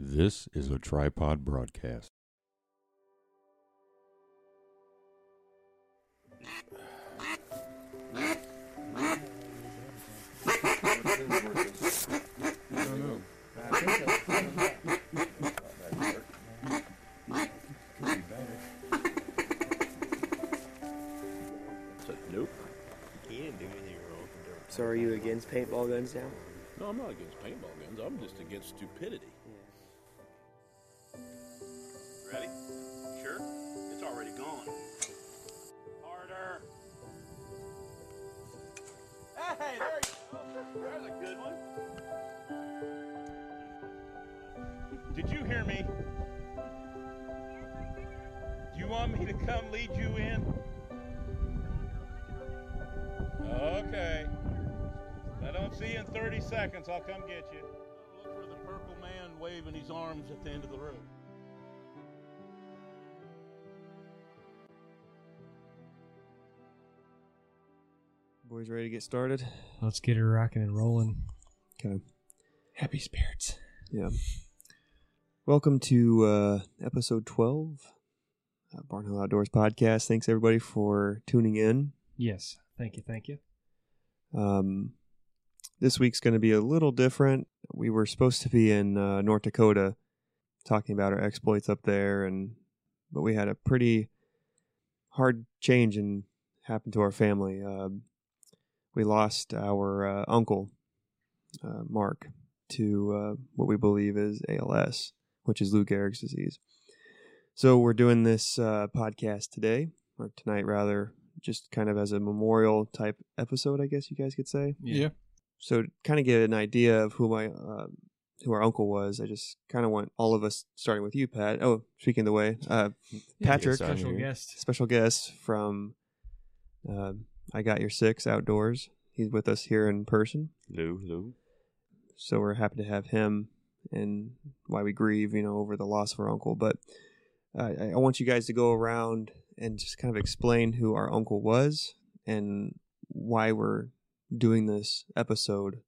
This is a tripod broadcast. Nope. He didn't do anything wrong. So are you against paintball guns now? No, I'm not against paintball guns. I'm just against stupidity. Hey, there you go. A good one. Did you hear me? Do you want me to come lead you in? Okay. I don't see you in 30 seconds, I'll come get you. Look for the purple man waving his arms at the end of the road. Boys ready to get started? Let's get her rocking and rolling. Okay. Happy spirits. Yeah. Welcome to uh, episode 12, uh, Barnhill Outdoors podcast. Thanks everybody for tuning in. Yes. Thank you. Thank you. Um, this week's going to be a little different. We were supposed to be in uh, North Dakota talking about our exploits up there, and but we had a pretty hard change in happened to our family. Um we lost our uh, uncle, uh, Mark, to uh, what we believe is ALS, which is Lou Gehrig's disease. So we're doing this uh, podcast today, or tonight rather, just kind of as a memorial type episode, I guess you guys could say. Yeah. So to kind of get an idea of who my uh, who our uncle was, I just kind of want all of us, starting with you, Pat. Oh, speaking of the way, uh, Patrick, Special guest. special guest from uh, I Got Your Six Outdoors. He's with us here in person, Lou, Lou. so we're happy to have him and why we grieve, you know, over the loss of our uncle. But uh, I, I want you guys to go around and just kind of explain who our uncle was and why we're doing this episode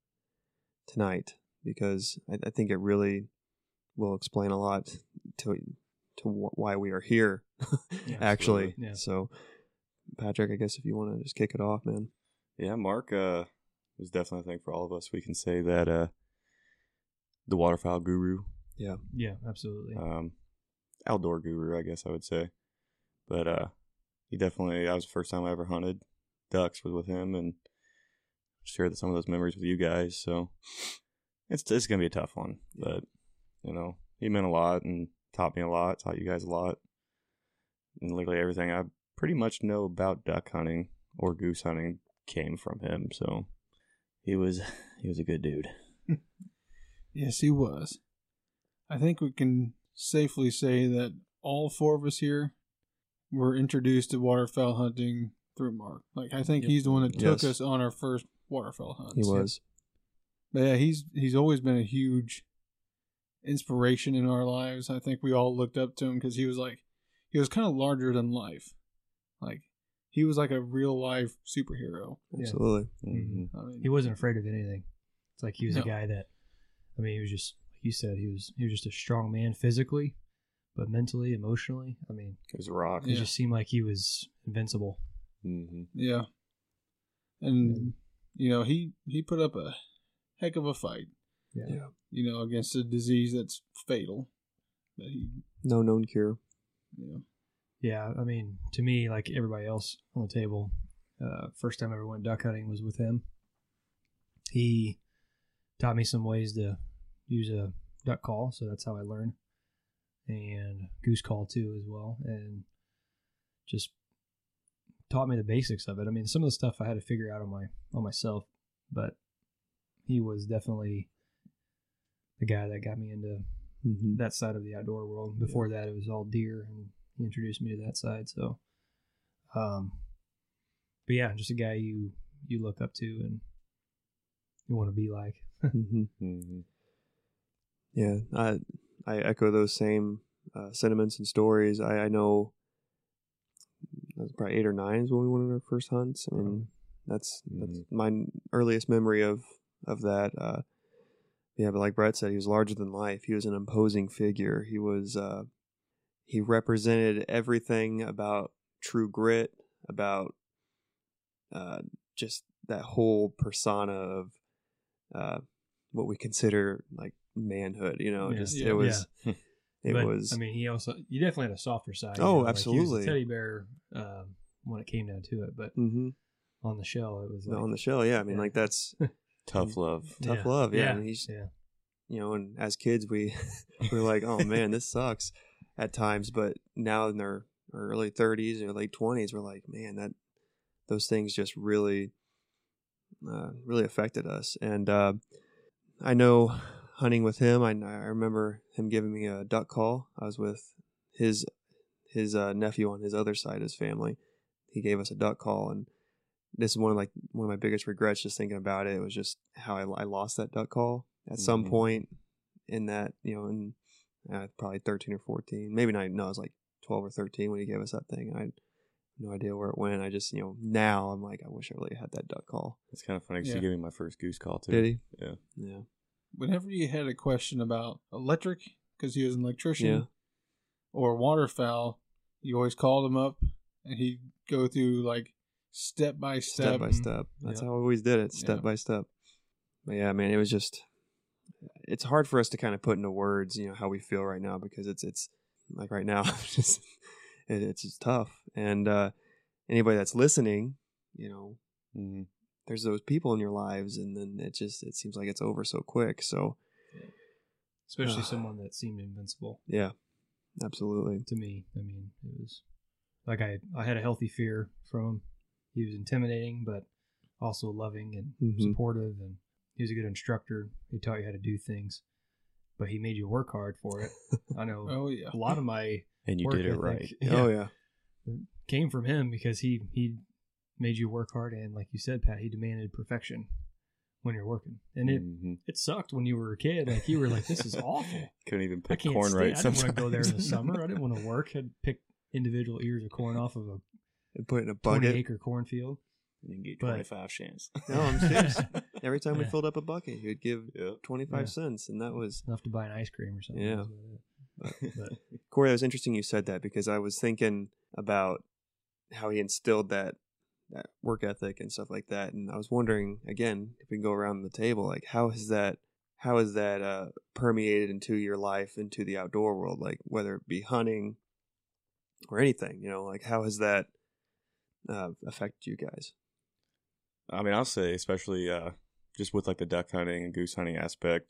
tonight, because I, I think it really will explain a lot to to wh- why we are here. Yeah, actually. Yeah. so Patrick, I guess if you want to just kick it off, man. Yeah, Mark uh, was definitely, I think, for all of us, we can say that uh, the waterfowl guru, Yeah, Yeah, absolutely. um, outdoor guru, I guess I would say. But uh, he definitely, that was the first time I ever hunted ducks was with him and shared some of those memories with you guys. So it's, it's going to be a tough one. But, you know, he meant a lot and taught me a lot, taught you guys a lot. And literally everything I pretty much know about duck hunting or goose hunting came from him. So he was he was a good dude. Yes, he was. I think we can safely say that all four of us here were introduced to waterfowl hunting through Mark. Like I think Yep. he's the one that took Yes. us on our first waterfowl hunts. he was. But yeah, he's he's always been a huge inspiration in our lives. I think we all looked up to him because he was like he was kind of larger than life. Like he was like a real life superhero. Yeah. Absolutely. hmm I mean, He wasn't afraid of anything. It's like he was No. a guy that, I mean, he was just like you said, he was he was just a strong man physically, but mentally, emotionally, I mean, It was a rock. it Yeah. just seemed like he was invincible. hmm Yeah. And you know, he he put up a heck of a fight, Yeah. you know, against a disease that's fatal. That he No known cure. you know Yeah, I mean, to me, like everybody else on the table, uh, first time I ever went duck hunting was with him. He taught me some ways to use a duck call, so that's how I learned, and goose call too as well, and just taught me the basics of it. I mean, some of the stuff I had to figure out on my on myself, but he was definitely the guy that got me into Mm-hmm. that side of the outdoor world. Before that, it was all deer, and he introduced me to that side. So, um, but yeah, just a guy you you look up to and you want to be like. hmm hmm Yeah, I I echo those same uh, sentiments and stories. I, I know that was probably eight or nine is when we went on our first hunts. I mean, that's that's Mhm. my earliest memory of of that. Uh, Yeah, but like Brett said, he was larger than life. He was an imposing figure. He was uh he represented everything about true grit, about uh just that whole persona of uh what we consider like manhood, you know, Yeah. just Yeah. it was Yeah. it but, was I mean, he also you definitely had a softer side. you Oh, know, like, he was a absolutely. teddy bear um, when it came down to it, but mhm. on the shell it was like, on the show, yeah. I mean Yeah. like that's Tough love. tough Yeah. love, yeah. Yeah. And he's yeah, you know, and as kids we we were like, oh man, this sucks at times. But now in their early thirties or late twenties, we're like, man, that those things just really, uh, really affected us. And uh, I know hunting with him, I, I remember him giving me a duck call. I was with his his uh, nephew on his other side of his family. He gave us a duck call, and this is one of like one of my biggest regrets. Just thinking about it, it was just how I, I lost that duck call at some Mhm. point in that you know in uh, probably 13 or 14 maybe not no it was like 12 or 13 when he gave us that thing i had no idea where it went i just you know now i'm like i wish i really had that duck call It's kind of funny 'cause Yeah. he gave me my first goose call too. did he Yeah. yeah Whenever you had a question about electric, because he was an electrician, Yeah. or waterfowl, you always called him up, and he'd go through like step by step. step by step that's Yeah. how I always did it step Yeah. by step but yeah man it was just it's hard for us to kind of put into words you know how we feel right now because it's it's like right now it's just it, it's just tough and uh anybody that's listening you know Mhm. there's those people in your lives and then it just it seems like it's over so quick so especially someone that seemed invincible yeah absolutely to me. I mean, it was like I I had a healthy fear from him. He was intimidating, but also loving and Mhm. supportive, and he was a good instructor. He taught you how to do things, but he made you work hard for it. I know Oh yeah. a lot of my And you work did it ethic, right. oh yeah came from him because he he made you work hard and like you said pat he demanded perfection when you're working and it Mhm. it sucked when you were a kid like you were like this is awful Couldn't even i pick can't corn stand, right i didn't want to go there in the summer i didn't want to work i'd pick individual ears of corn off of a and put it in a 20 bucket acre cornfield You can get But- 25 cents. no i'm serious every time we Yeah. filled up a bucket he would give Yep. 25 Yeah. cents and that was enough to buy an ice cream or something Yeah. That was but corey that was interesting you said that because i was thinking about how he instilled that that work ethic and stuff like that and i was wondering again if we can go around the table like how has that how has that uh, permeated into your life into the outdoor world like whether it be hunting or anything you know like how has that uh, affected you guys I mean, I'll say, especially uh, just with like the duck hunting and goose hunting aspect,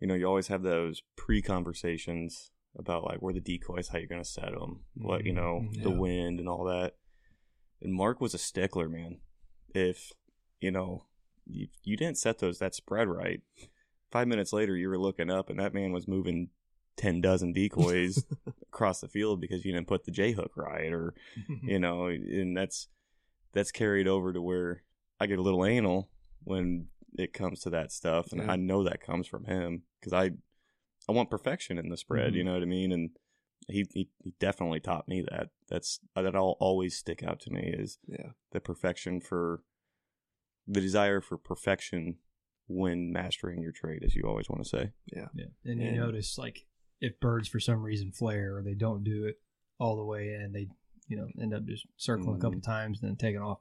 you know, you always have those pre conversations about like where the decoys, how you're going to set them, what, you know, Mhm. the wind and all that. And Mark was a stickler, man. If, you know, you, you didn't set those, that spread right, five minutes later, you were looking up and that man was moving 10 dozen decoys across the field because you didn't put the J hook right or you know, and that's that's carried over to where I get a little anal when it comes to that stuff, and Yeah. I know that comes from him because I I want perfection in the spread. Mhm. You know what I mean? And he, he he definitely taught me that. That's that'll always stick out to me is yeah the perfection for the desire for perfection when mastering your trade, as you always want to say. yeah and you notice like if birds for some reason flare or they don't do it all the way in they you know end up just circling a couple Mhm. times and then taking off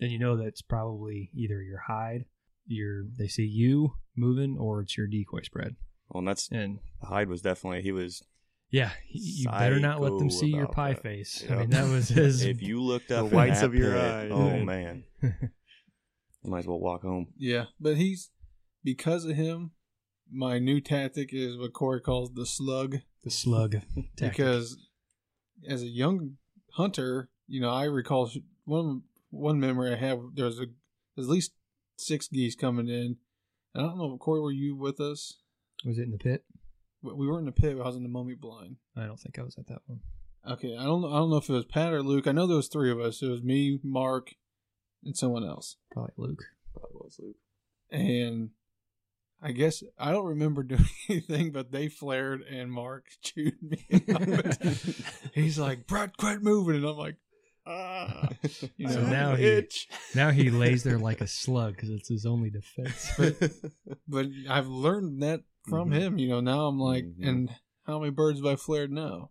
then you know that's probably either your hide your they see you moving or it's your decoy spread Well, and that's and the hide was definitely he was. yeah you better not let them see your pie that. face i mean that was his If you looked up The whites of your pit, eye, oh man, you might as well walk home. Yeah, but he's because of him. My new tactic is what Corey calls the slug. the slug tactic. because as a young hunter, you know, I recall sh- one one memory I have. There was a, at least six geese coming in. And I don't know, Corey, were you with us? was it in the pit We we were in the pit. I was in the mummy blind. i don't think i was at that one Okay, I don't. I don't know if it was Pat or Luke. I know there was three of us. It was me, Mark, and someone else. probably luke Probably was Luke. And I guess I don't remember doing anything, but they flared and Mark chewed me. out. He's like, Brett, quit moving, and I'm like, ah, you So now he Itch. now he lays there like a slug because it's his only defense. but I've learned that from Mhm. him. You know, now I'm like, Mhm. and how many birds have I flared now?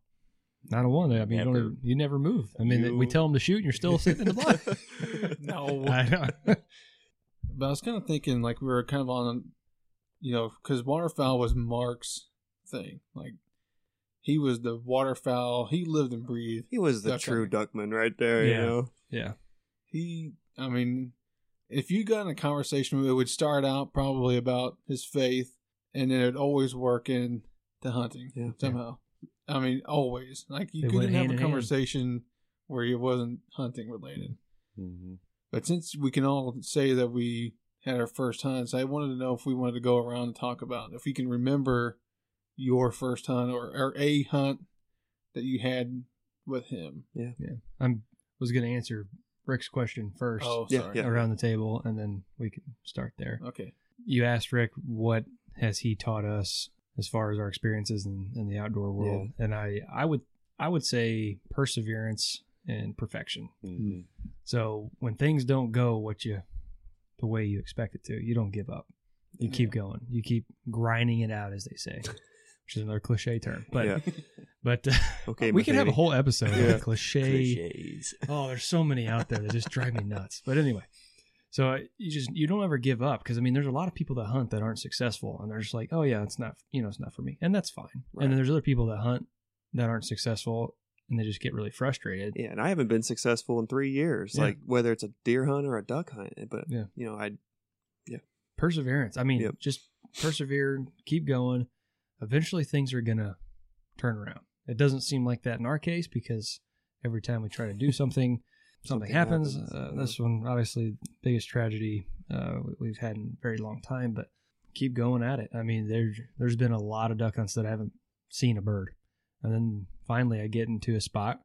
Not a one. I mean, you, don't Never. even, you never move. I mean, we tell him to shoot, and you're still sitting in the blind. No. I know. But I was kind of thinking, like, we were kind of on, you know, because waterfowl was Mark's thing. Like, he was the waterfowl. He lived and breathed. He was the Duck true hunting. duckman right there, you Yeah. know. yeah. He, I mean, if you got in a conversation, with it would start out probably about his faith, and then it'd always work into hunting Yeah. somehow. I mean, always. Like, you They couldn't have a in hand. conversation where it wasn't hunting related. Mhm. But since we can all say that we had our first hunts, I wanted to know if we wanted to go around and talk about if we can remember your first hunt or, or a hunt that you had with him. Yeah. Yeah. I'm was going to answer Rick's question first Oh, Yeah, sorry. yeah. around the table, and then we can start there. Okay. You asked Rick what has he taught us as far as our experiences in, in the outdoor world, and I I would I would say perseverance and perfection. Mhm. So when things don't go what you the way you expect it to, you don't give up. You keep going. You keep grinding it out, as they say, which is another cliche term. But yeah. but uh, Okay, we could have a whole episode Yeah. on cliche. Cliches. Oh, there's so many out there that just drive me nuts. But anyway, so uh, you just you don't ever give up because I mean, there's a lot of people that hunt that aren't successful, and they're just like, oh yeah, it's not you know it's not for me, and that's fine. Right. And then there's other people that hunt that aren't successful, and they just get really frustrated. Yeah, and I haven't been successful in three years. Yeah. Like whether it's a deer hunt or a duck hunt, but Yeah. you know, I yeah, perseverance. I mean, Yep. just persevere, keep going. Eventually, things are gonna turn around. It doesn't seem like that in our case because every time we try to do something, something, Something happens. happens, Uh, this one, obviously, biggest tragedy uh, we- we've had in a very long time. But keep going at it. I mean, there's there's been a lot of duck hunts that I haven't seen a bird, and then finally I get into a spot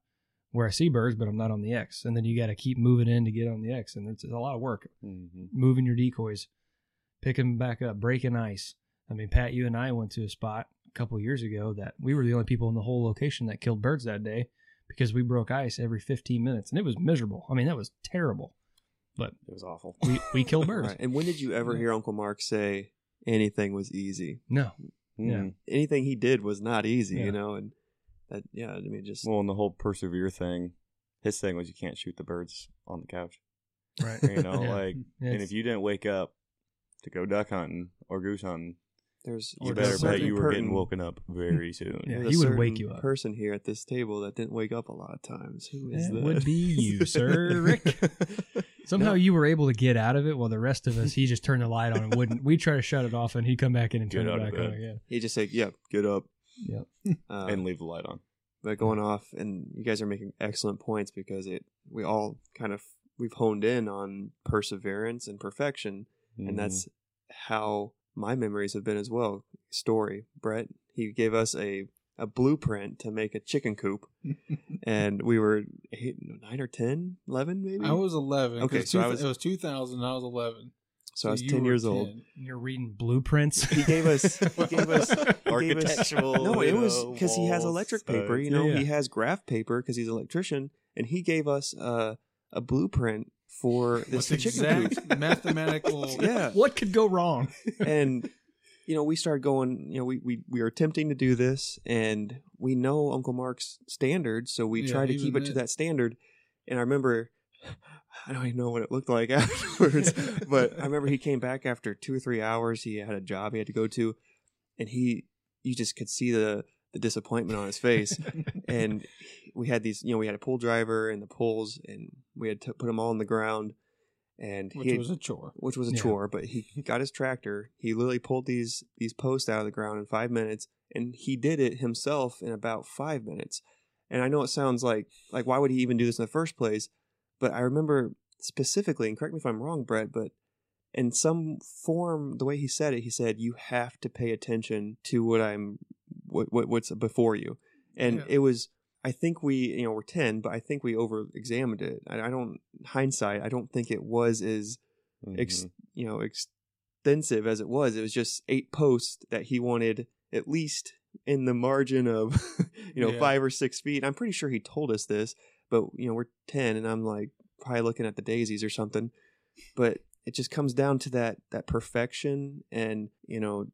where I see birds, but I'm not on the X, and then you got to keep moving in to get on the X, and it's a lot of work Mhm. moving your decoys, picking back up, breaking ice. I mean, Pat, you and I went to a spot a couple years ago that we were the only people in the whole location that killed birds that day because we broke ice every 15 minutes, and it was miserable. I mean, that was terrible. But It was awful. we we killed birds. right. And when did you ever hear Uncle Mark say anything was easy? No, Mm. Yeah. Anything he did was not easy, Yeah. you know, and that yeah, I mean just Well, and the whole persevere thing, his thing was you can't shoot the birds on the couch. right? You know, Yeah. like, Yeah, and if you didn't wake up to go duck hunting or goose hunting, there's you better a bet certain you were getting woken up very soon. Yeah, he a would wake certain you up. Person here at this table that didn't wake up a lot of times. Who is It that? would be you, sir, Rick. Somehow No. you were able to get out of it, while the rest of us, he just turned the light on and wouldn't. We try to shut it off, and he'd come back in and Get turn it back on bed. again. He just said, "Yep, get up." Yep. Uh, and leave the light on. but going off and you guys are making excellent points because it we all kind of we've honed in on perseverance and perfection Mhm. and that's how my memories have been as well story brett he gave us a a blueprint to make a chicken coop and we were eight, nine or 10 11 maybe I was 11. Okay, so I was- it was 2000. I was 11. so i was 10 were years old 10. You're reading blueprints. he gave us he gave us he gave us- Architectural. No, it was because he has walls, electric paper. studs. You know, Yeah, yeah. he has graph paper because he's an electrician, and he gave us uh, a blueprint for this With chicken exact coop. mathematical. Yeah, what could go wrong? and you know, we started going. You know, we we we were attempting to do this, and we know Uncle Mark's standards, so we Yeah, try to keep was it to that standard. And I remember. I don't even know what it looked like afterwards, but I remember he came back after two or three hours. He had a job he had to go to, and he, you just could see the the disappointment on his face. and we had these, you know, we had a pull driver and the poles, and we had to put them all on the ground. And Which he had- was a chore. which was a Yeah. chore, but he got his tractor. He literally pulled these these posts out of the ground in five minutes, and he did it himself in about five minutes. And I know it sounds like like why would he even do this in the first place? But I remember specifically, and correct me if I'm wrong, Brett, but in some form, the way he said it, he said you have to pay attention to what I'm what, what what's before you, and Yeah. it was. I think we, you know, we're ten, but I think we over examined it. I, I don't hindsight. I don't think it was as ex, Mhm. you know extensive as it was. It was just eight posts that he wanted at least in the margin of you know Yeah. five or six feet. I'm pretty sure he told us this, but you know we're ten, and I'm like probably looking at the daisies or something. But it just comes down to that that perfection, and you know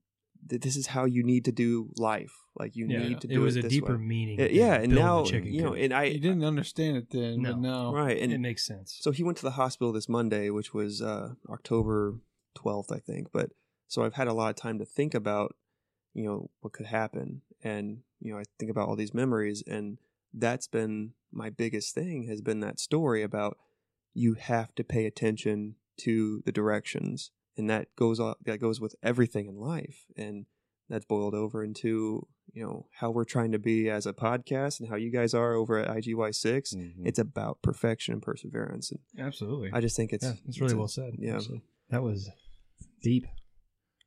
this is how you need to do life. Like you Yeah, need to do it was it a this deeper way. meaning. Than yeah, and now chicken you know, coop. and I you didn't understand it then, but now right, and it makes sense. so he went to the hospital this Monday, which was uh, October 12th, I think. But so I've had a lot of time to think about, you know, what could happen. And, you know, I think about all these memories. And that's been my biggest thing has been that story about you have to pay attention to the directions. And that goes on, that goes with everything in life. And that's boiled over into, you know, how we're trying to be as a podcast and how you guys are over at IGY6 Mhm. it's about perfection and perseverance and Absolutely. i just think it's yeah, it's really a- well said. yeah. actually. That was deep.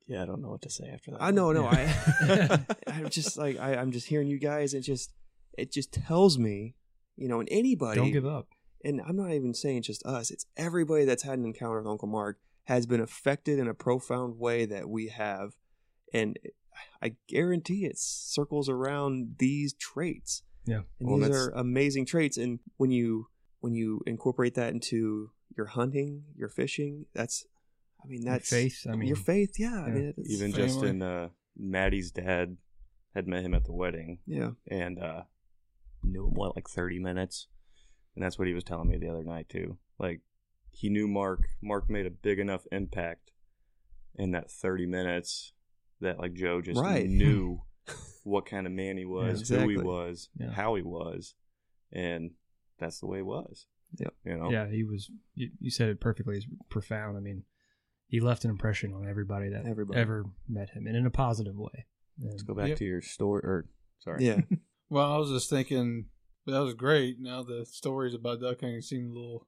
Yeah, I don't know what to say after that. i know no Yeah. i i'm just like I, i'm just hearing you guys it just it just tells me you know and anybody Don't give up. and i'm not even saying just us it's everybody that's had an encounter with uncle mark has been affected in a profound way that we have and i guarantee it circles around these traits Yeah. and Well, these that's- are amazing traits and when you when you incorporate that into your hunting your fishing that's i mean Your that's faith. I mean, your faith yeah, i mean it's, Even family. just in uh, Maddie's dad had met him at the wedding yeah and uh, knew him what like thirty minutes, and that's what he was telling me the other night too. Like he knew Mark. Mark made a big enough impact in that thirty minutes that like Joe just Right. knew what kind of man he was, who exactly. he was, Yeah. how he was, and that's the way it was. Yeah, You know. yeah, he was. You, you said it perfectly. It's profound. I mean, he left an impression on everybody that Everybody. ever met him, and in a positive way. And Let's go back Yep. to your story. Or sorry. yeah Well, I was just thinking that was great. Now the stories about duck hunting seem a little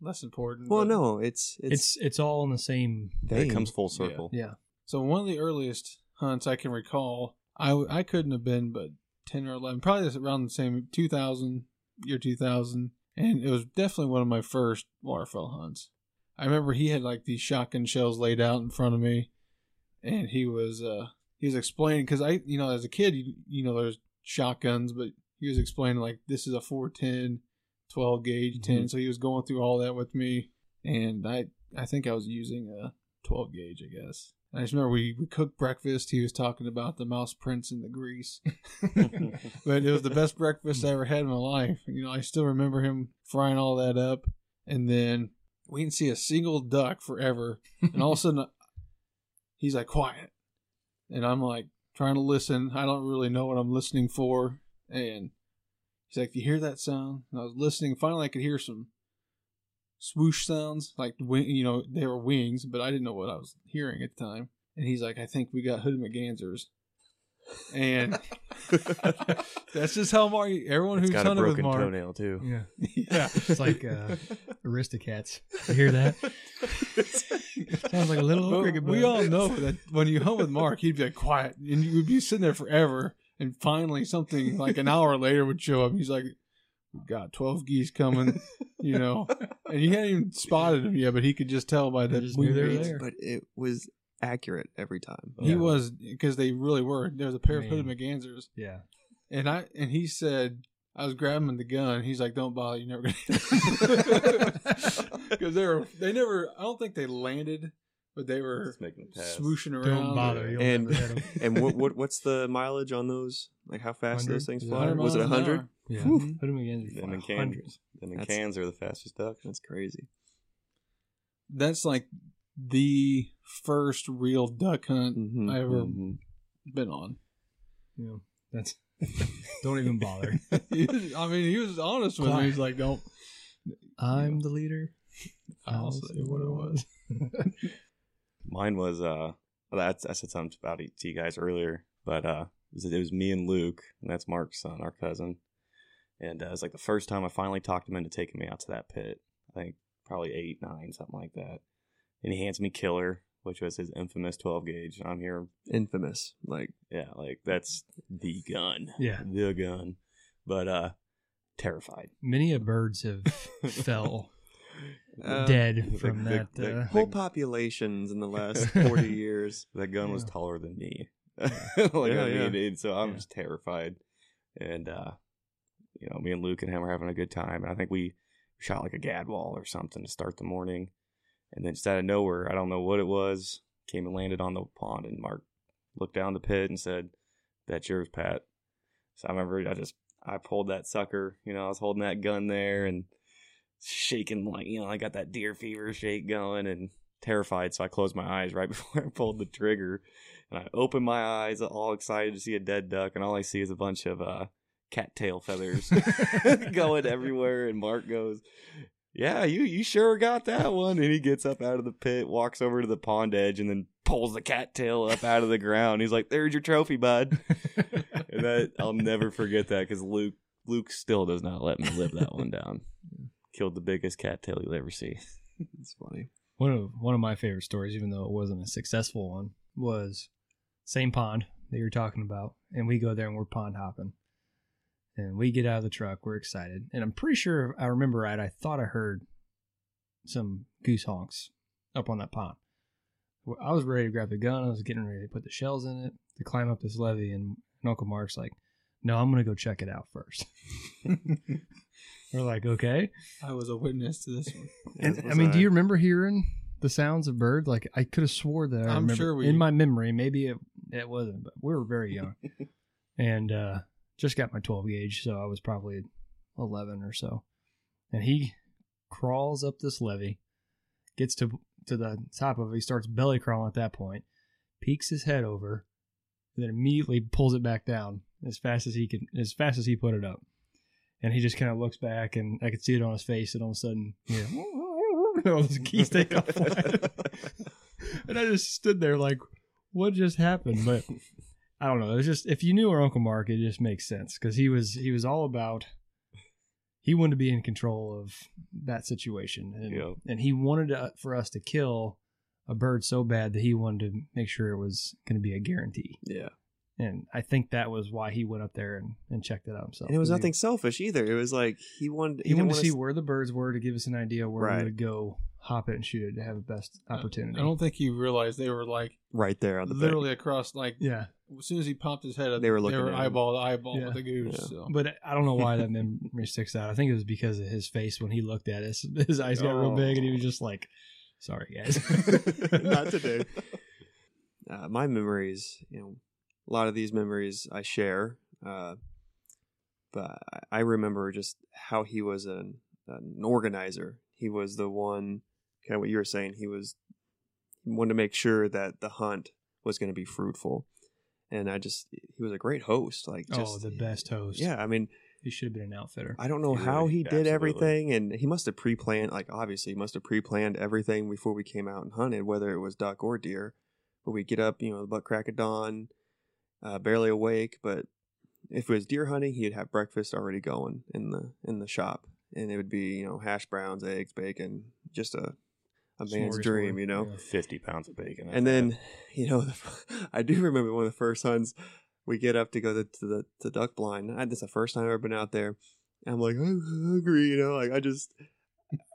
less important. well but- no it's it's it's, it's all in the same. vein. It comes full circle. Yeah, So one of the earliest hunts I can recall, I I couldn't have been but ten or eleven, probably just around the same two thousand year two thousand, and it was definitely one of my first waterfowl hunts. I remember he had like these shotgun shells laid out in front of me, and he was uh he was explaining because I you know as a kid you you know there's shotguns, but he was explaining like this is a 410, 12 gauge mm-hmm. 10, so he was going through all that with me, and I I think I was using a 12 gauge, I guess. I just remember we, we cooked breakfast. He was talking about the mouse prints and the grease. but it was the best breakfast I ever had in my life. You know, I still remember him frying all that up. And then we didn't see a single duck forever. And all of a sudden, he's like, quiet. And I'm like, trying to listen. I don't really know what I'm listening for. And he's like, you hear that sound? And I was listening. Finally, I could hear some swoosh sounds, like you know, they were wings, but I didn't know what I was hearing at the time. And he's like, I think we got hooded mergansers. And that's just how Mark. Everyone It's who's got a hunted with broken toenail too. yeah. yeah, It's like uh, Aristocats. You hear that? Sounds like a little But cricket. we all know that when you hunt with Mark, he'd be like quiet, and you would be sitting there forever. And finally, something like an hour later would show up. He's like, "We got twelve geese coming," you know, and he hadn't even spotted them yet, but he could just tell by the just knew they were wing there. but it was accurate every time He Yeah. was because they really were. There's a pair of hooded Man. mergansers, Yeah. and I and he said I was grabbing the gun. He's like, "Don't bother, You're never gonna." Because they were they never. I don't think they landed, but they were making swooshing around. Don't bother. You'll and never hit 'em. and what, what what's the mileage on those like how fast 100? those things fly 100 was it miles an 100 hour. Yeah. Whew. Put them again. Them and Hundreds. cans. Them in That's- cans are the fastest ducks. that's crazy That's like the first real duck hunt Mhm, I ever Mhm. been on. Yeah. That's. Don't even bother. Was- I mean, he was honest with me. He's like, "Don't." I'm the leader. I'll I'll say say what it was. Mine was uh well, that's I said something about it to you guys earlier, but uh it was, it was me and Luke, and that's Mark's son, our cousin. And uh, it was like the first time I finally talked him into taking me out to that pit. I think probably eight, nine, something like that. And he hands me Killer, which was his infamous 12 gauge. And I'm here, infamous like yeah, like that's the gun, Yeah. the gun. But uh, terrified. Many a birds have fell uh, dead from the- that. the- uh, whole populations in the last 40 years That gun was taller than me. like Yeah, I yeah. mean, so I'm Yeah. just terrified. And uh you know, me and Luke and him were having a good time. And I think we shot like a gadwall or something to start the morning. And then just out of nowhere, I don't know what it was, came and landed on the pond. And Mark looked down the pit and said, That's yours, Pat. So I remember I just, I pulled that sucker, you know, I was holding that gun there and shaking like, you know, I got that deer fever shake going and terrified. So I closed my eyes right before I pulled the trigger. And I opened my eyes, all excited to see a dead duck. And all I see is a bunch of, uh, cattail feathers going everywhere. And Mark goes, "Yeah, you you sure got that one." And he gets up out of the pit, walks over to the pond edge, and then pulls the cattail up out of the ground. He's like, "There's your trophy, bud." and that I'll never forget that because Luke Luke still does not let me live that one down. Killed the biggest cattail you'll ever see. It's funny. One of one of my favorite stories, even though it wasn't a successful one, was same pond that you're talking about, and we go there and we're pond hopping, and we get out of the truck, we're excited, and I'm pretty sure if I remember right. I thought I heard some goose honks up on that pond. I was ready to grab the gun. I was getting ready to put the shells in it to climb up this levee, and, and Uncle Mark's like, "No, I'm gonna go check it out first. we're like, "Okay." I was a witness to this one. And, I was mean, do you remember hearing the sounds of birds? Like I could have swore that I I'm remember sure we- in my memory. Maybe it it wasn't, but we were very young, and uh, just got my 12 gauge, so I was probably 11 or so. And he crawls up this levee, gets to to the top of it. He starts belly crawling at that point, peeks his head over, and then immediately pulls it back down as fast as he can, as fast as he put it up. And he just kind of looks back, and I could see it on his face. And all of a sudden, yeah, all his keys take off. and I just stood there like, what just happened? But I don't know. It was just if you knew our Uncle Mark, it just makes sense because he was he was all about. He wanted to be in control of that situation, and and he wanted to, for us to kill a bird so bad that he wanted to make sure it was going to be a guarantee. Yeah. And I think that was why he went up there and, and checked it out himself. And it was nothing selfish either. It was like he wanted. He, didn't wanted to see s- where the birds were to give us an idea where Right. we would go hop it and shoot it to have the best opportunity. I don't think he realized they were like right there on the literally bank. across. Like yeah, as soon as he popped his head up, They were looking they were at him. eyeball to eyeball Yeah. with the goose. Yeah. So. but I don't know why that memory sticks out. I think it was because of his face when he looked at us. His eyes got real big, and he was just like, "Sorry, guys." Not today. Uh, my memories, you know, a lot of these memories I share, uh, but I- I remember just how he was an, an organizer. He was the one, kind of what you were saying. He was he wanted to make sure that the hunt was going to be fruitful, and I just he was a great host. Like, oh, the best host. yeah. I mean, he should have been an outfitter. I don't know He how really- he did absolutely. everything, and he must have pre-planned. Like obviously, he must have pre-planned everything before we came out and hunted, whether it was duck or deer. But we get up, you know, the butt crack of dawn, uh, barely awake. But if it was deer hunting, he'd have breakfast already going in the in the shop, and it would be you know hash browns, eggs, bacon, just a a man's dream, you know. yeah. 50 pounds of bacon. And then, you know, I do remember one of the first hunts. We get up to go to, to the to duck blind. I, this is the first time I've ever been out there. I'm like, I'm hungry, you know. Like I just,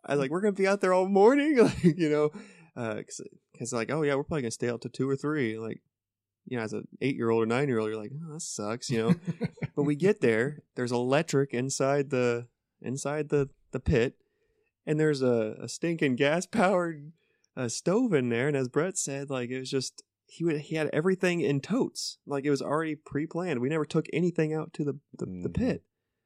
I was like, we're gonna be out there all morning, like you know, because like, oh yeah, we're probably gonna stay out to two or three. Like, you know, as an eight year old or nine year old, you're like, oh, that sucks, you know. but we get there. There's electric inside the inside the the pit, and there's a, a stinking gas powered uh, stove in there. And as Brett said, like it was just he would he had everything in totes, like it was already pre planned. We never took anything out to the the, the Mhm. pit,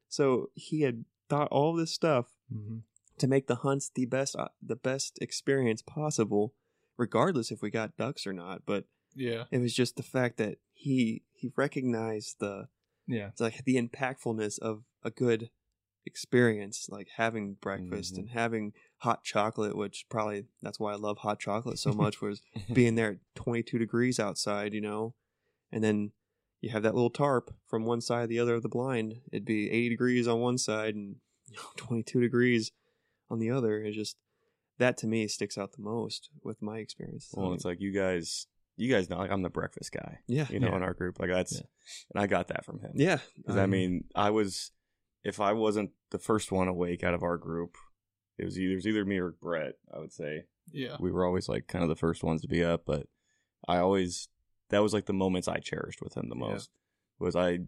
so he had thought all this stuff Mhm. to make the hunts the best uh, the best experience possible, regardless if we got ducks or not. But yeah, it was just the fact that he he recognized the Yeah, it's like the impactfulness of a good experience like having breakfast Mhm. and having hot chocolate which probably that's why i love hot chocolate so much was being there at 22 degrees outside you know? And then you have that little tarp from one side to the other of the blind. It'd be 80 degrees on one side and you know, 22 degrees on the other. It's just that to me sticks out the most with my experience. Well, it's like you guys, you guys know like, I'm the breakfast guy, yeah you know, Yeah. in our group. Like that's, Yeah. and I got that from him. yeah Because I Um, mean, I was, if I wasn't the first one awake out of our group, it was either it was either me or Brett. I would say yeah. we were always like kind of the first ones to be up, but I always that was like the moments I cherished with him the Yeah. most was I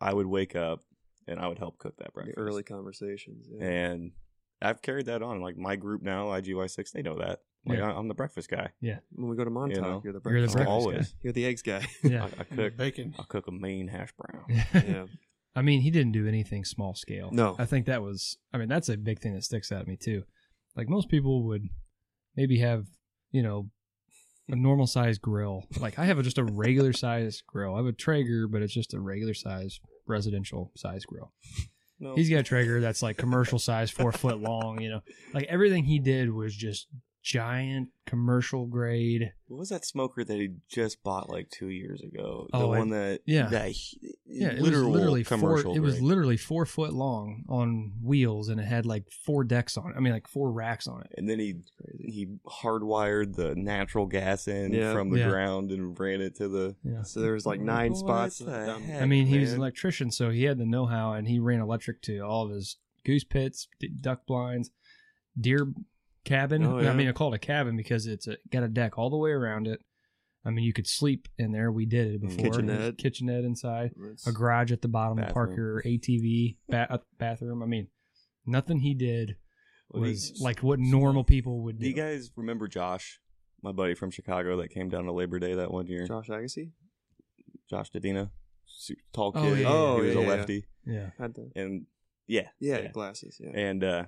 I would wake up and I would help cook that The breakfast. early conversations. Yeah. and I've carried that on. Like my group now, IGY6, they know that. Like Yeah. I- I'm the breakfast guy. Yeah. When we go to Montauk, know, you're the you're the breakfast. breakfast guy. always. You're the eggs guy. Yeah. I, I cook. Bacon. I cook a main hash brown. yeah. I mean, he didn't do anything small scale. No. I think that was. I mean, that's a big thing that sticks out at me too. Like most people would maybe have, you know, a normal size grill. Like I have a, just a regular size grill. I have a Traeger, but it's just a regular size residential size grill. No, He's got a Traeger that's like commercial size, four foot long. You know, like everything he did was just giant commercial grade. what was that smoker that he just bought like two years ago? The Oh, I- one that yeah. that he- Yeah, it literal was literally four. commercial. It was literally four foot long on wheels, and it had like four decks on it. I mean, like four racks on it. and then he he hardwired the natural gas in Yeah. from the Yeah. ground and ran it to the. Yeah. So there was like nine What spots. heck? I mean, he was an electrician, so he had the know how, and he ran electric to all of his goose pits, d- duck blinds, deer cabin. Oh, yeah. I mean, I call it a cabin because it's a, got a deck all the way around it. I mean, you could sleep in there. We did it before. Kitchenette. kitchenette inside, It's- a garage at the bottom to park your ATV, ba- bathroom. I mean, nothing he did was these- like what normal people would Do do. you guys remember Josh, my buddy from Chicago that came down to Labor Day that one year? Josh Agassi Josh Dedina, Su- tall Oh, yeah, Oh, he was yeah, a lefty, yeah, had the and yeah, yeah, glasses. Yeah. and uh,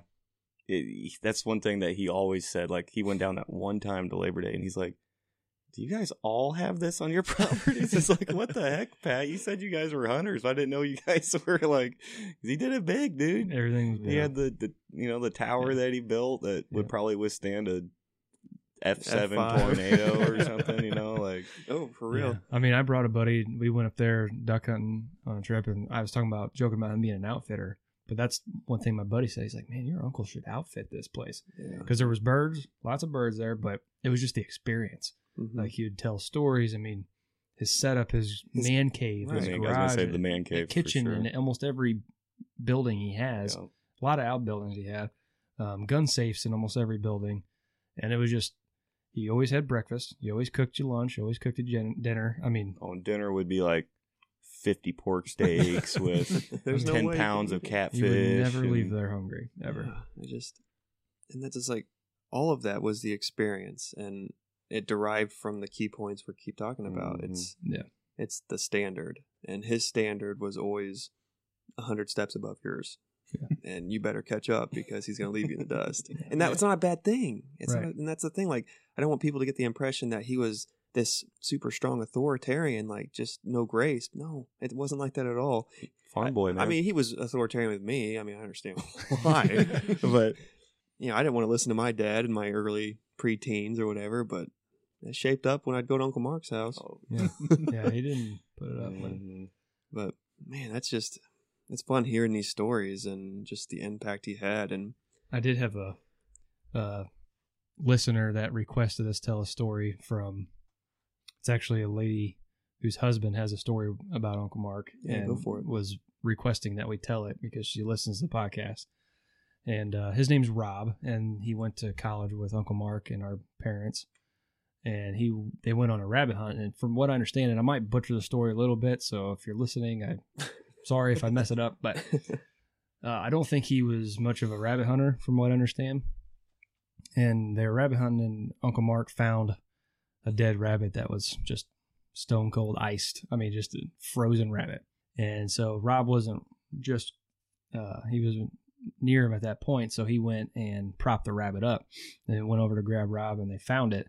it, that's one thing that he always said. Like he went down that one time to Labor Day, and he's like, "Do you guys all have this on your properties?" it's like, "What the heck, Pat? You said you guys were hunters. I didn't know you guys were like." 'cause he did it big, dude. everything was He had the, the you know the tower that he built that would probably withstand a F seven tornado or something. You know, like oh, for real. Yeah. I mean, I brought a buddy. We went up there duck hunting on a trip, and I was talking about joking about him being an outfitter. But that's one thing my buddy said. He's like, "Man, your uncle should outfit this place because there was birds, lots of birds there, but it was just the experience. Mhm. Like he would tell stories. I mean, his setup, his, His- man cave, I his think I was gonna garage, say the man cave, for kitchen, sure. and almost every building he has. Yeah. A lot of outbuildings he had, um, gun safes in almost every building, and it was just. He always had breakfast. He always cooked you lunch. He always cooked you gen- dinner. I mean, Oh, and dinner would be like fifty pork steaks with There's no ten way pounds of catfish. You would never leave there hungry, ever. Yeah, I just, and that's just like all of that was the experience, and it derived from the key points we keep talking about. Mhm. It's Yeah. it's the standard, and his standard was always a hundred steps above yours. And you better catch up because he's going to leave you in the dust. And that was not a bad thing. It's Right. not, and that's the thing. Like, I don't want people to get the impression that he was this super strong authoritarian, like just no grace. No, it wasn't like that at all. Farm boy, man. I mean, he was authoritarian with me. I mean, I understand why, but you know, I didn't want to listen to my dad in my early preteens or whatever. But it shaped up when I'd go to Uncle Mark's house. Oh, Yeah, yeah, he didn't put it up. But mhm. But man, that's just it's fun hearing these stories and just the impact he had. And I did have a, a listener that requested us tell a story from. It's actually a lady whose husband has a story about Uncle Mark. Yeah, and go for it. Was requesting that we tell it because she listens to the podcast. And uh, his name's Rob, and he went to college with Uncle Mark and our parents. And he they went on a rabbit hunt, and from what I understand, and I might butcher the story a little bit, so if you're listening, I sorry if I mess it up, but uh, I don't think he was much of a rabbit hunter, from what I understand. And they were rabbit hunting, and Uncle Mark found a dead rabbit that was just stone cold iced. I mean, just a frozen rabbit. And so Rob wasn't just, uh, he was near him at that point. So he went and propped the rabbit up and went over to grab Rob, and they found it.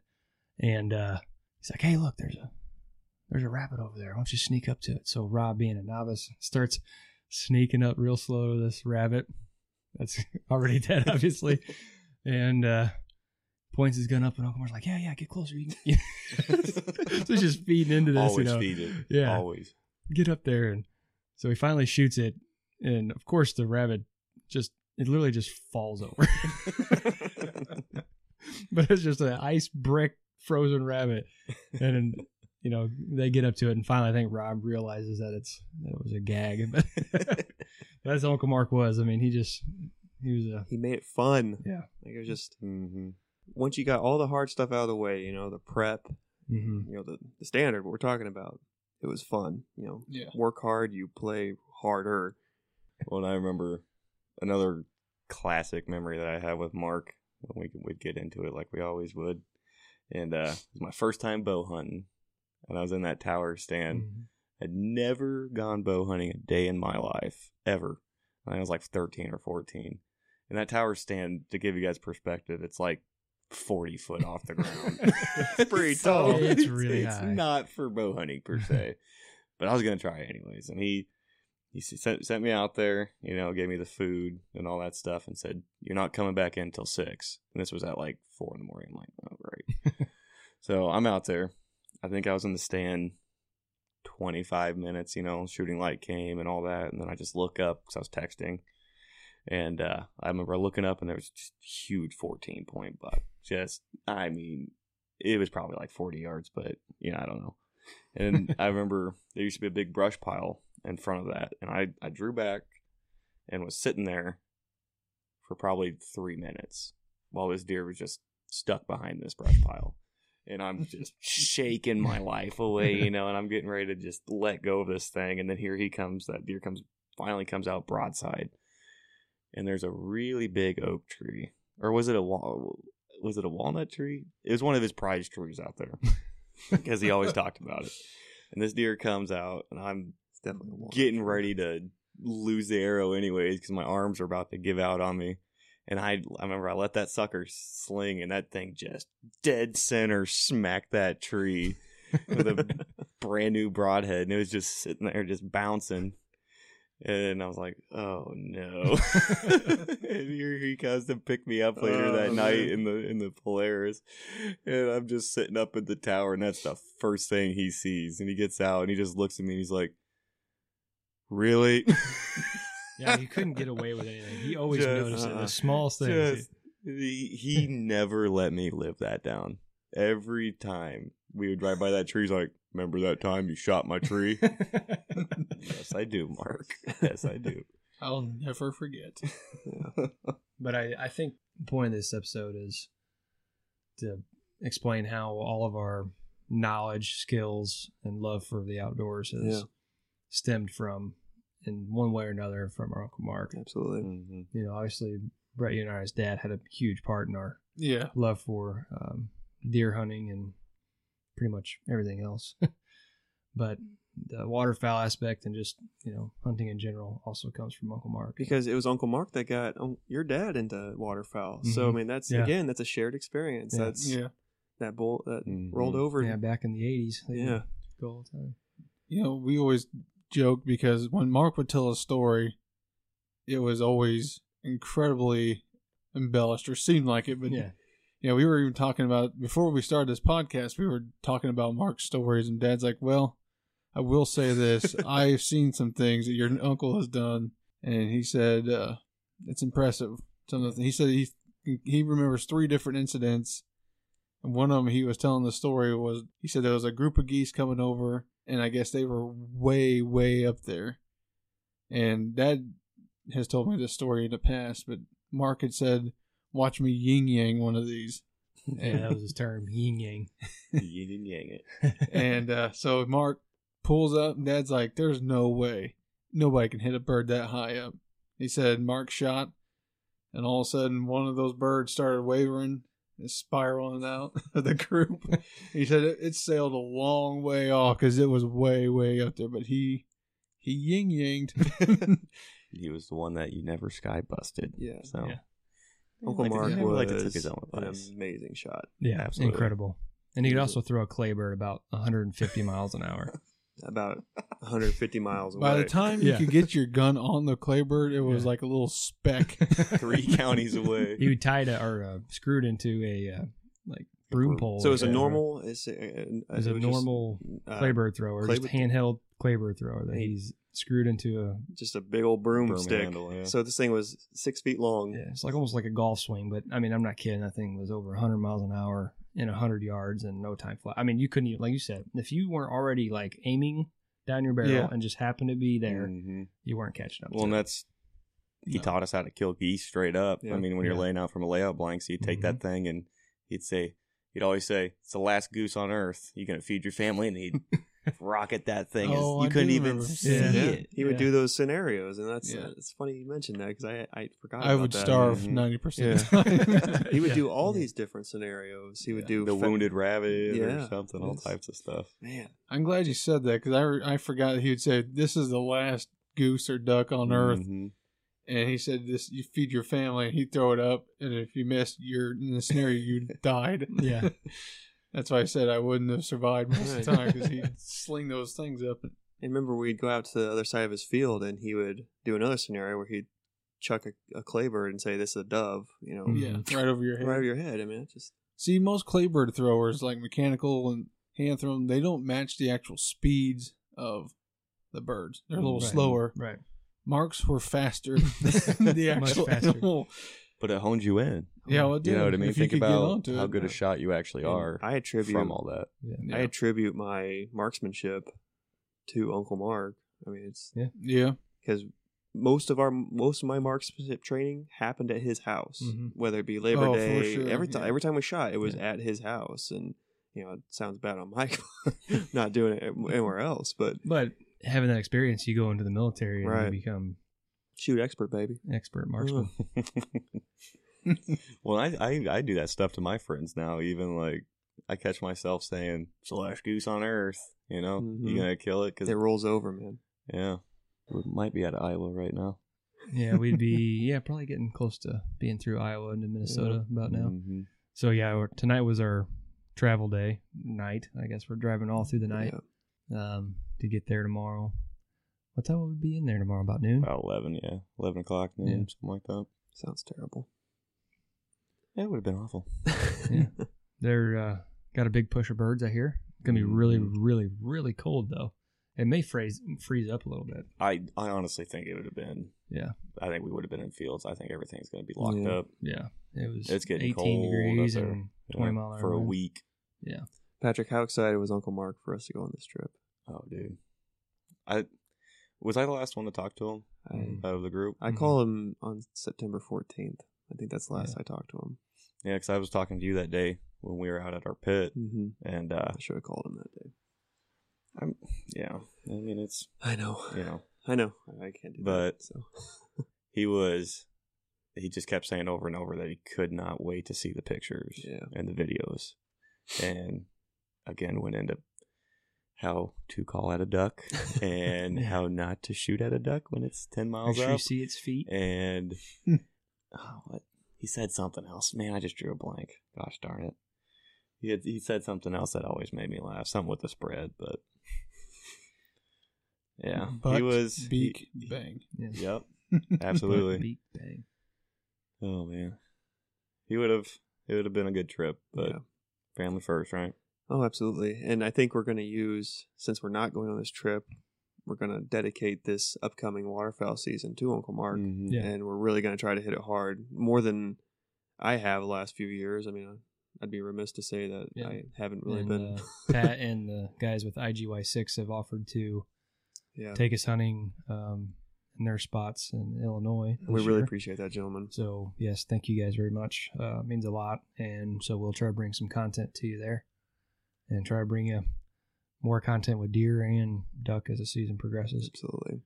And uh, he's like, hey, look, there's a. There's a rabbit over there. Why don't you sneak up to it? So Rob, being a novice, starts sneaking up real slow to this rabbit that's already dead, obviously, and uh, points his gun up, and Uncle Mark's like, "Yeah, yeah, get closer." You can... so he's just feeding into this, always you know. feed it. Yeah. always. Get up there, and so he finally shoots it, and of course the rabbit just it literally just falls over. but it's just an ice brick frozen rabbit, and you know they get up to it, and finally I think Rob realizes that it's that it was a gag. But that's Uncle Mark was. I mean, he just he was a he made it fun. yeah. Like it was just hmm once you got all the hard stuff out of the way, you know, the prep, hmm you know, the, the standard, what we're talking about, it was fun. You know, Yeah. work hard, you play harder. Well, I remember another classic memory that I have with Mark. when We would get into it like we always would, and uh, it was my first time bow hunting, and I was in that tower stand. Mhm. I'd never gone bow hunting a day in my life ever. I think I was like thirteen or fourteen, and that tower stand to give you guys perspective, it's like forty foot off the ground. It's pretty So tall. It's really it's high. not for bow hunting per se, but I was gonna try it anyways. And he he sent sent me out there, you know, gave me the food and all that stuff, and said you're not coming back in until six. And this was at like four in the morning. I'm like, oh great. so I'm out there. I think I was in the stand 25 minutes. You know, shooting light came and all that, and then I just look up because I was texting. And uh, I remember looking up, and there was just huge 14 point buck. Just, I mean, it was probably like 40 yards, but you know, I don't know. And I remember there used to be a big brush pile in front of that, and I I drew back and was sitting there for probably three minutes while this deer was just stuck behind this brush pile. And I'm just shaking my life away, you know, and I'm getting ready to just let go of this thing. And then here he comes, that deer comes, finally comes out broadside. And there's a really big oak tree. Or was it a wall? Was it a walnut tree? It was one of his prize trees out there because he always talked about it. And this deer comes out, and I'm It's definitely a walnut getting ready to lose the arrow anyways because my arms are about to give out on me. And I, I remember I let that sucker sling, and that thing just dead center smacked that tree with a brand new broadhead, and it was just sitting there, just bouncing. And I was like, "Oh no!" and here he comes to pick me up later Oh, that night in the in the Polaris, and I'm just sitting up in the tower, and that's the first thing he sees. And he gets out, and he just looks at me, and he's like, "Really?" Yeah, he couldn't get away with anything. He always Just, noticed it. uh, The smallest things. Just he, he never let me live that down. Every time we would drive by that tree, he's like, "Remember that time you shot my tree?" yes, I do, Mark. Yes, I do. I'll never forget. But I, I think the point of this episode is to explain how all of our knowledge, skills, and love for the outdoors has Yeah. stemmed from, in one way or another, from our Uncle Mark. Absolutely. Mhm. You know, obviously, Brett, you and I's dad had a huge part in our Yeah. love for um, deer hunting and pretty much everything else. but the waterfowl aspect and just, you know, hunting in general also comes from Uncle Mark. Because it was Uncle Mark that got um, your dad into waterfowl. So I mean, that's Yeah. again, that's a shared experience. Yeah. That's Yeah. that bull that Mhm. rolled over. yeah, back in the 80s. they would Yeah. Go all the time. You know, we always joke because when Mark would tell a story, it was always incredibly embellished or seemed like it. But Yeah. You know, we were even talking about before we started this podcast, we were talking about Mark's stories, and Dad's like, "Well, I will say this: I've seen some things that your uncle has done, and he said uh, it's impressive. Some of the, he said he he remembers three different incidents, and one of them he was telling the story was he said there was a group of geese coming over, and I guess they were way way up there, and Dad has told me this story in the past, but Mark had said, "Watch me yin yang one of these." Yeah, that was his term, yin yang. Yin and yang it. and uh, so Mark pulls up, and Dad's like, "There's no way, nobody can hit a bird that high up." He said Mark shot, and all of a sudden, one of those birds started wavering and spiraling out of the group. he said it, it sailed a long way off because it was way, way up there, but he he yin yanged. He was the one that you never sky busted. Yeah. So Yeah. Uncle Like Mark yeah, was like to took his own an amazing shot. Yeah, Absolutely. incredible. And he could also throw a clay bird about 150 miles an hour. About 150 miles away. By the time you could get your gun on the claybird, it was Yeah. like a little speck. Three counties away. He would tie it or uh, screwed into a uh, like broom pole. so it's a normal. It's a, It's a normal uh, claybird thrower, just handheld claybird thrower that he's screwed into a just a big old broomstick. Broom handle, yeah. So this thing was six feet long. yeah, it's like almost like a golf swing. But I mean, I'm not kidding. That thing was over 100 miles an hour in 100 yards and no time flat. I mean, you couldn't even, like you said, if you weren't already like aiming down your barrel Yeah. and just happened to be there, Mhm. you weren't catching up. Well, and it. that's he No. taught us how to kill geese straight up. Yeah. I mean, when you're laying out from a layout blank, so you take that Mm-hmm. thing and he'd say, he'd always say, "It's the last goose on earth. You're gonna feed your family?" And he'd rocket that thing. Oh, you I couldn't even remember. see Yeah. it. He would Yeah. do those scenarios, and that's Yeah. uh, it's funny you mentioned that because I I forgot. I about would that. starve Mhm. ninety percent. he would Yeah. do all these different scenarios. He would Yeah. do The fa- wounded rabbit Yeah. or something, all It's- types of stuff. Man, I'm glad you said that because I, re- I forgot he would say this is the last goose or duck on earth, Mhm. and he said this you feed your family, and he'd throw it up, and if you missed, you're in the scenario you died. Yeah. That's why I said I wouldn't have survived most of the time because he'd sling those things up. I remember we'd go out to the other side of his field, and he would do another scenario where he'd chuck a, a clay bird and say, "This is a dove," you know, Yeah, mm. right over your head. right over your head. I mean, it's just See, most claybird throwers, like mechanical and hand thrown, they don't match the actual speeds of the birds. They're a little Right. slower. Right. Marks were faster than the Much actual faster. animal. But it honed you in. Yeah, well, it You know what I mean? Think about onto how it. good a shot you actually are I attribute from all that. Yeah. I attribute my marksmanship to Uncle Mark. I mean, it's Yeah, yeah, because most of our most of my marksmanship training happened at his house, Mhm. whether it be Labor Oh, Day. sure, every time, yeah. every time we shot, it was at his house, and you know, it sounds bad on mic not doing it anywhere else, but But having that experience, you go into the military and you become shoot expert, baby. expert marksman. well, I, I I do that stuff to my friends now. Even like I catch myself saying "slash goose on earth." You know, Mhm. you gonna kill it because It rolls over, man. yeah, we might be out of Iowa right now. yeah, we'd be yeah probably getting close to being through Iowa into Minnesota about now. Mhm. So yeah, tonight was our travel day night. I guess we're driving all through the night Yeah. um, to get there tomorrow. What time will we be in there tomorrow? About noon. About eleven, yeah, eleven o'clock, noon, Yeah. something like that. Sounds terrible. Yeah, it would have been awful. Yeah. They're uh, got a big push of birds. I hear. It's gonna be really, Mhm. really, really cold though. It may freeze freeze up a little bit. I I honestly think it would have been. Yeah. I think we would have been in fields. I think everything's gonna be locked Yeah. up. Yeah. It was. It's getting 18 cold degrees up there. and Yeah, 20 mile an hour for a wind. week. Yeah. Patrick, how excited was Uncle Mark for us to go on this trip? Oh, dude. I was I the last one to talk to him I, Mm. out of the group. I Mhm. call him on September 14th. I think that's the last Yeah. I talked to him. Yeah, because I was talking to you that day when we were out at our pit, Mm-hmm. and uh, I should have called him that day. I'm yeah. I mean, it's I know. you know, I know. I can't do But- that. So he was. He just kept saying over and over that he could not wait to see the pictures Yeah. and the videos, and again went into how to call at a duck and how not to shoot at a duck when it's ten Make miles sure you see its feet. and oh, what? he said something else. Man, I just drew a blank. Gosh darn it. He had, he said something else that always made me laugh. Something with the spread, but yeah, Butt, he was beak, he- bang. Yeah. Yep, absolutely. Beak bang. oh man, he would have. It would have been a good trip, but Yeah. family first, right? Oh, absolutely. And I think we're going to use, since we're not going on this trip, we're going to dedicate this upcoming waterfowl season to Uncle Mark. Mhm. Yeah. And we're really going to try to hit it hard more than I have the last few years. I mean, I'd be remiss to say that Yeah. I haven't really and, been. uh, Pat and the guys with IGY6 have offered to yeah. take us hunting um, in their spots in Illinois. we this really year. appreciate that, gentlemen. So yes, thank you guys very much. Uh, means a lot, and so we'll try to bring some content to you there, and try to bring you more content with deer and duck as the season progresses. Absolutely.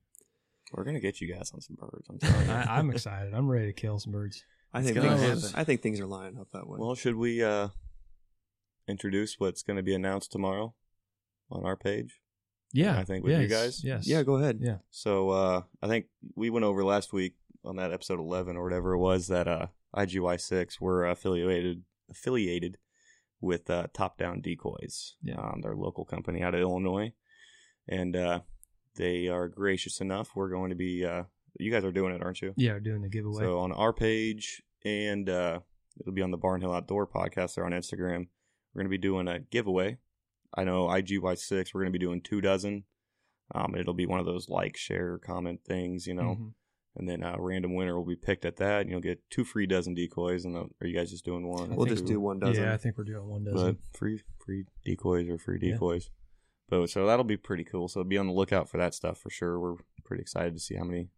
We're gonna get you guys on some birds. I'm telling you. I, I'm excited. I'm ready to kill some birds. I think things, happen. I think things are lining up that way. well, should we uh introduce what's going to be announced tomorrow on our page? Yeah, I think with you guys? Yes. yeah, go ahead. Yeah. So uh, I think we went over last week on that episode eleven or whatever it was that uh, IGY six were affiliated affiliated with uh, Top Down Decoys, Yeah. um, their local company out of Illinois, and uh, they are gracious enough. We're going to be uh, you guys are doing it, aren't you? Yeah, we're doing the giveaway. So on our page and uh, it'll be on the Barnhill Outdoor podcast there on Instagram. We're going to be doing a giveaway. I know IGY6, we're going to be doing two dozen. Um, it'll be one of those like, share, comment things, you know. Mhm. And then a random winner will be picked at that, and you'll get two free dozen decoys. And uh, are you guys just doing one? We'll just two? do one dozen. Yeah, I think we're doing one but dozen. free free decoys or free Yeah. decoys. But so that'll be pretty cool. So be on the lookout for that stuff for sure. We're pretty excited to see how many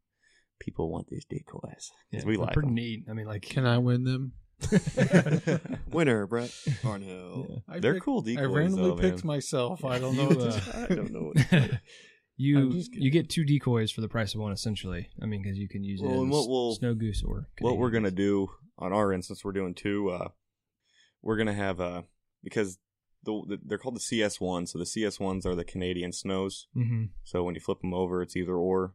people want these decoys. Yeah, we like pretty them. neat. I mean, like Can I win them? Winner, Brett Barnhill. I They're picked- cool decoys. I randomly though, picked man. myself. I don't know. You, what uh, to- I don't know what to you I'm just kidding. you get two decoys for the price of one, essentially. I mean, because you can use it Well, and as what we'll- snow goose or what we're gonna do on our end, since we're doing two, uh, we're gonna have uh, because the, the they're called the CS ones. So the CS ones are the Canadian snows. Mhm. So when you flip them over, it's either or.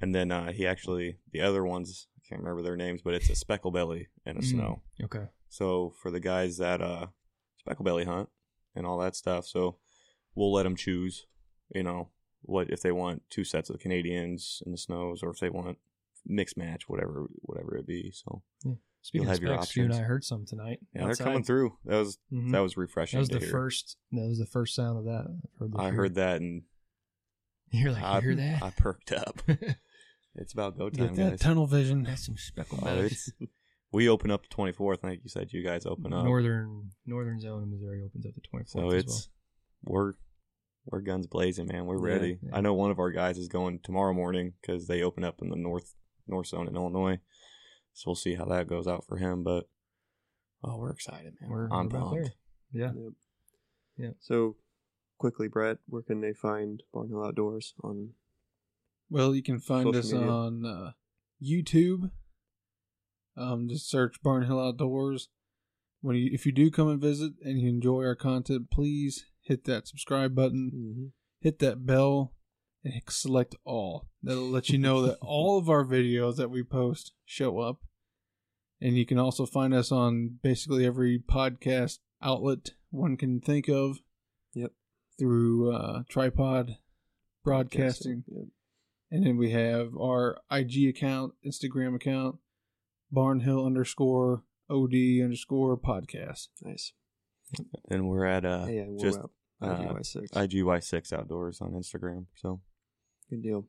And then uh, he actually the other ones I can't remember their names, but it's a speckle belly and a Mm. snow. Okay. So for the guys that uh speckle belly hunt and all that stuff, so we'll let them choose. You know what if they want two sets of the Canadians in the snows, or if they want mixed match, whatever whatever it be. So Speaking You'll of have your specs, you and I heard some tonight. yeah, they're coming through. That was Mhm. that was refreshing. That was to the hear. first. That was the first sound of that. I've heard I heard that and You're like, I, you hear that? I perked up. it's about go time, Get that guys. tunnel vision. That's some speckle Oh, bellies. we open up the 24th. I think you said you guys open up. Northern Northern Zone of Missouri opens up the 24th So as it's we're we're guns blazing, man. We're ready. yeah. I know one of our guys is going tomorrow morning because they open up in the north north zone in Illinois. So we'll see how that goes out for him. But oh, we're excited, man. We're, I'm pumped. Yeah. Yep. Yeah. So, quickly, Brett, where can they find Barnhill Outdoors on? Well, you can find us media. on uh, YouTube. Um, just search Barnhill Outdoors. When you, if you do come and visit and you enjoy our content, please hit that subscribe button, Mm-hmm. hit that bell, and select all. That'll let you know that all of our videos that we post show up. And you can also find us on basically every podcast outlet one can think of. Yep. Through uh, tripod broadcasting. Yep. And then we have our IG account, Instagram account, Barnhill underscore OD underscore podcast. Nice. And we're at uh yeah, we're just up. Uh, IGY6. IGY6 Outdoors on Instagram. So Good deal.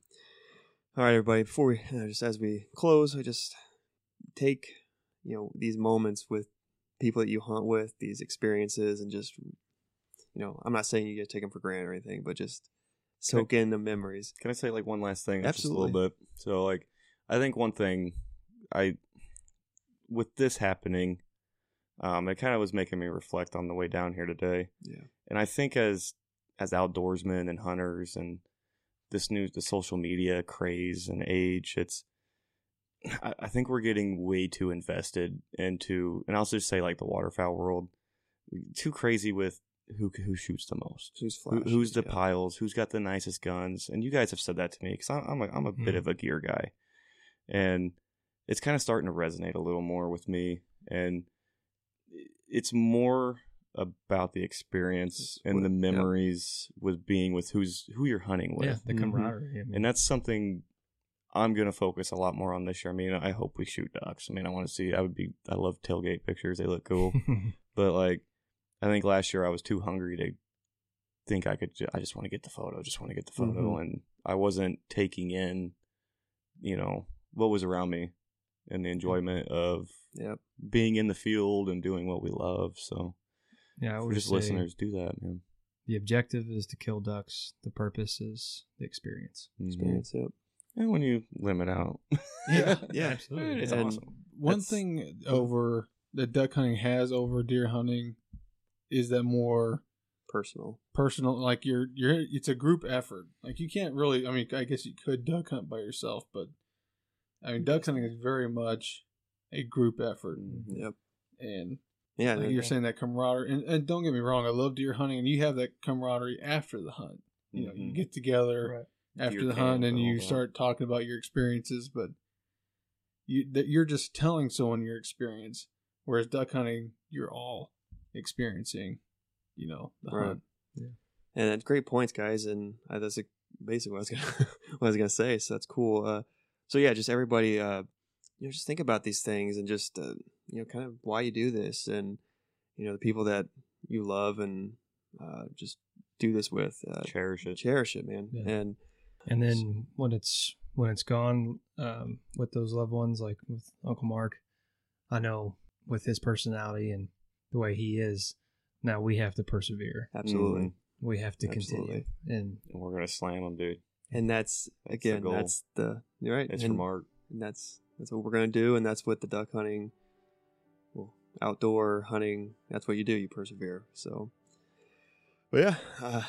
All right, everybody. Before we uh, just as we close, I just take you know these moments with people that you hunt with, these experiences, and just you know, I'm not saying you get to take them for granted or anything, but just soak in the memories. Can I say like one last thing? Just a Absolutely. little bit. So like, I think one thing, I with this happening, um, it kind of was making me reflect on the way down here today. Yeah. And I think as as outdoorsmen and hunters and this new the social media craze and age, it's I, I think we're getting way too invested into, and I'll just say like the waterfowl world, too crazy with who who shoots the most. Who's Who, who's the yeah. piles? Who's got the nicest guns? And you guys have said that to me because I'm a, I'm a bit Mhm. of a gear guy, and it's kind of starting to resonate a little more with me. And it's more about the experience and the Yep. memories with being with who's who you're hunting with, Yeah, the Mhm. camaraderie. I mean, and that's something I'm gonna focus a lot more on this year. I mean, I hope we shoot ducks. I mean, I want to see. I would be. I love tailgate pictures. They look cool. But like, I think last year I was too hungry to think I could. Ju- I just want to get the photo. Just want to get the photo, Mhm. and I wasn't taking in, you know, what was around me, and the enjoyment of Yep. being in the field and doing what we love. So, yeah, I for just listeners, do that, man. The objective is to kill ducks. The purpose is the experience. Mhm. Experience. Yep. And when you limit out, Yeah, yeah. absolutely. it's And- awesome. One That's- thing over that duck hunting has over deer hunting is that more Personal. personal like you're you're it's a group effort like you can't really i mean i guess you could duck hunt by yourself but i mean duck hunting is very much a group effort Yep. and Yeah. like you're saying that camaraderie and, and don't get me wrong i love deer hunting and you have that camaraderie after the hunt you know you Mhm. get together Right. after Deer the hunt and and all you that. start talking about your experiences but you that you're just telling someone your experience whereas duck hunting you're all experiencing you know the Right. hunt Yeah. And that's great points, guys. And uh, that's basically what I was gonna what I was gonna say. So that's cool. Uh, so yeah, just everybody, uh, you know, just think about these things and just uh, you know, kind of why you do this, and you know, the people that you love and uh, just do this with. Uh, Cherish it. cherish it, man. Yeah. And And then when it's when it's gone um, with those loved ones, like with Uncle Mark, I know with his personality and the way he is, now we have to persevere. absolutely. We have to continue. And And we're gonna slam them, dude. And that's, That's the again, that's the you're right. It's and, from Mark. and that's that's what we're gonna do, and that's what the duck hunting will outdoor hunting, that's what you do. You persevere. So, but yeah, uh,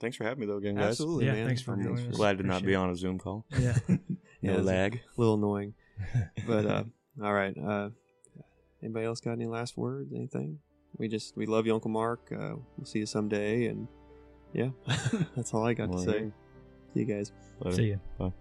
Thanks for having me though again, guys. absolutely, Yeah, man. thanks for I'm joining us. Glad to not be on a Zoom call. Yeah. Yeah, No it's lag. A little annoying, but uh, all right. Uh, anybody else got any last words? Anything? We just we love you, Uncle Mark. Uh, we'll see you someday, and yeah, that's all I got to say. right. See you guys. Later. See you. Bye.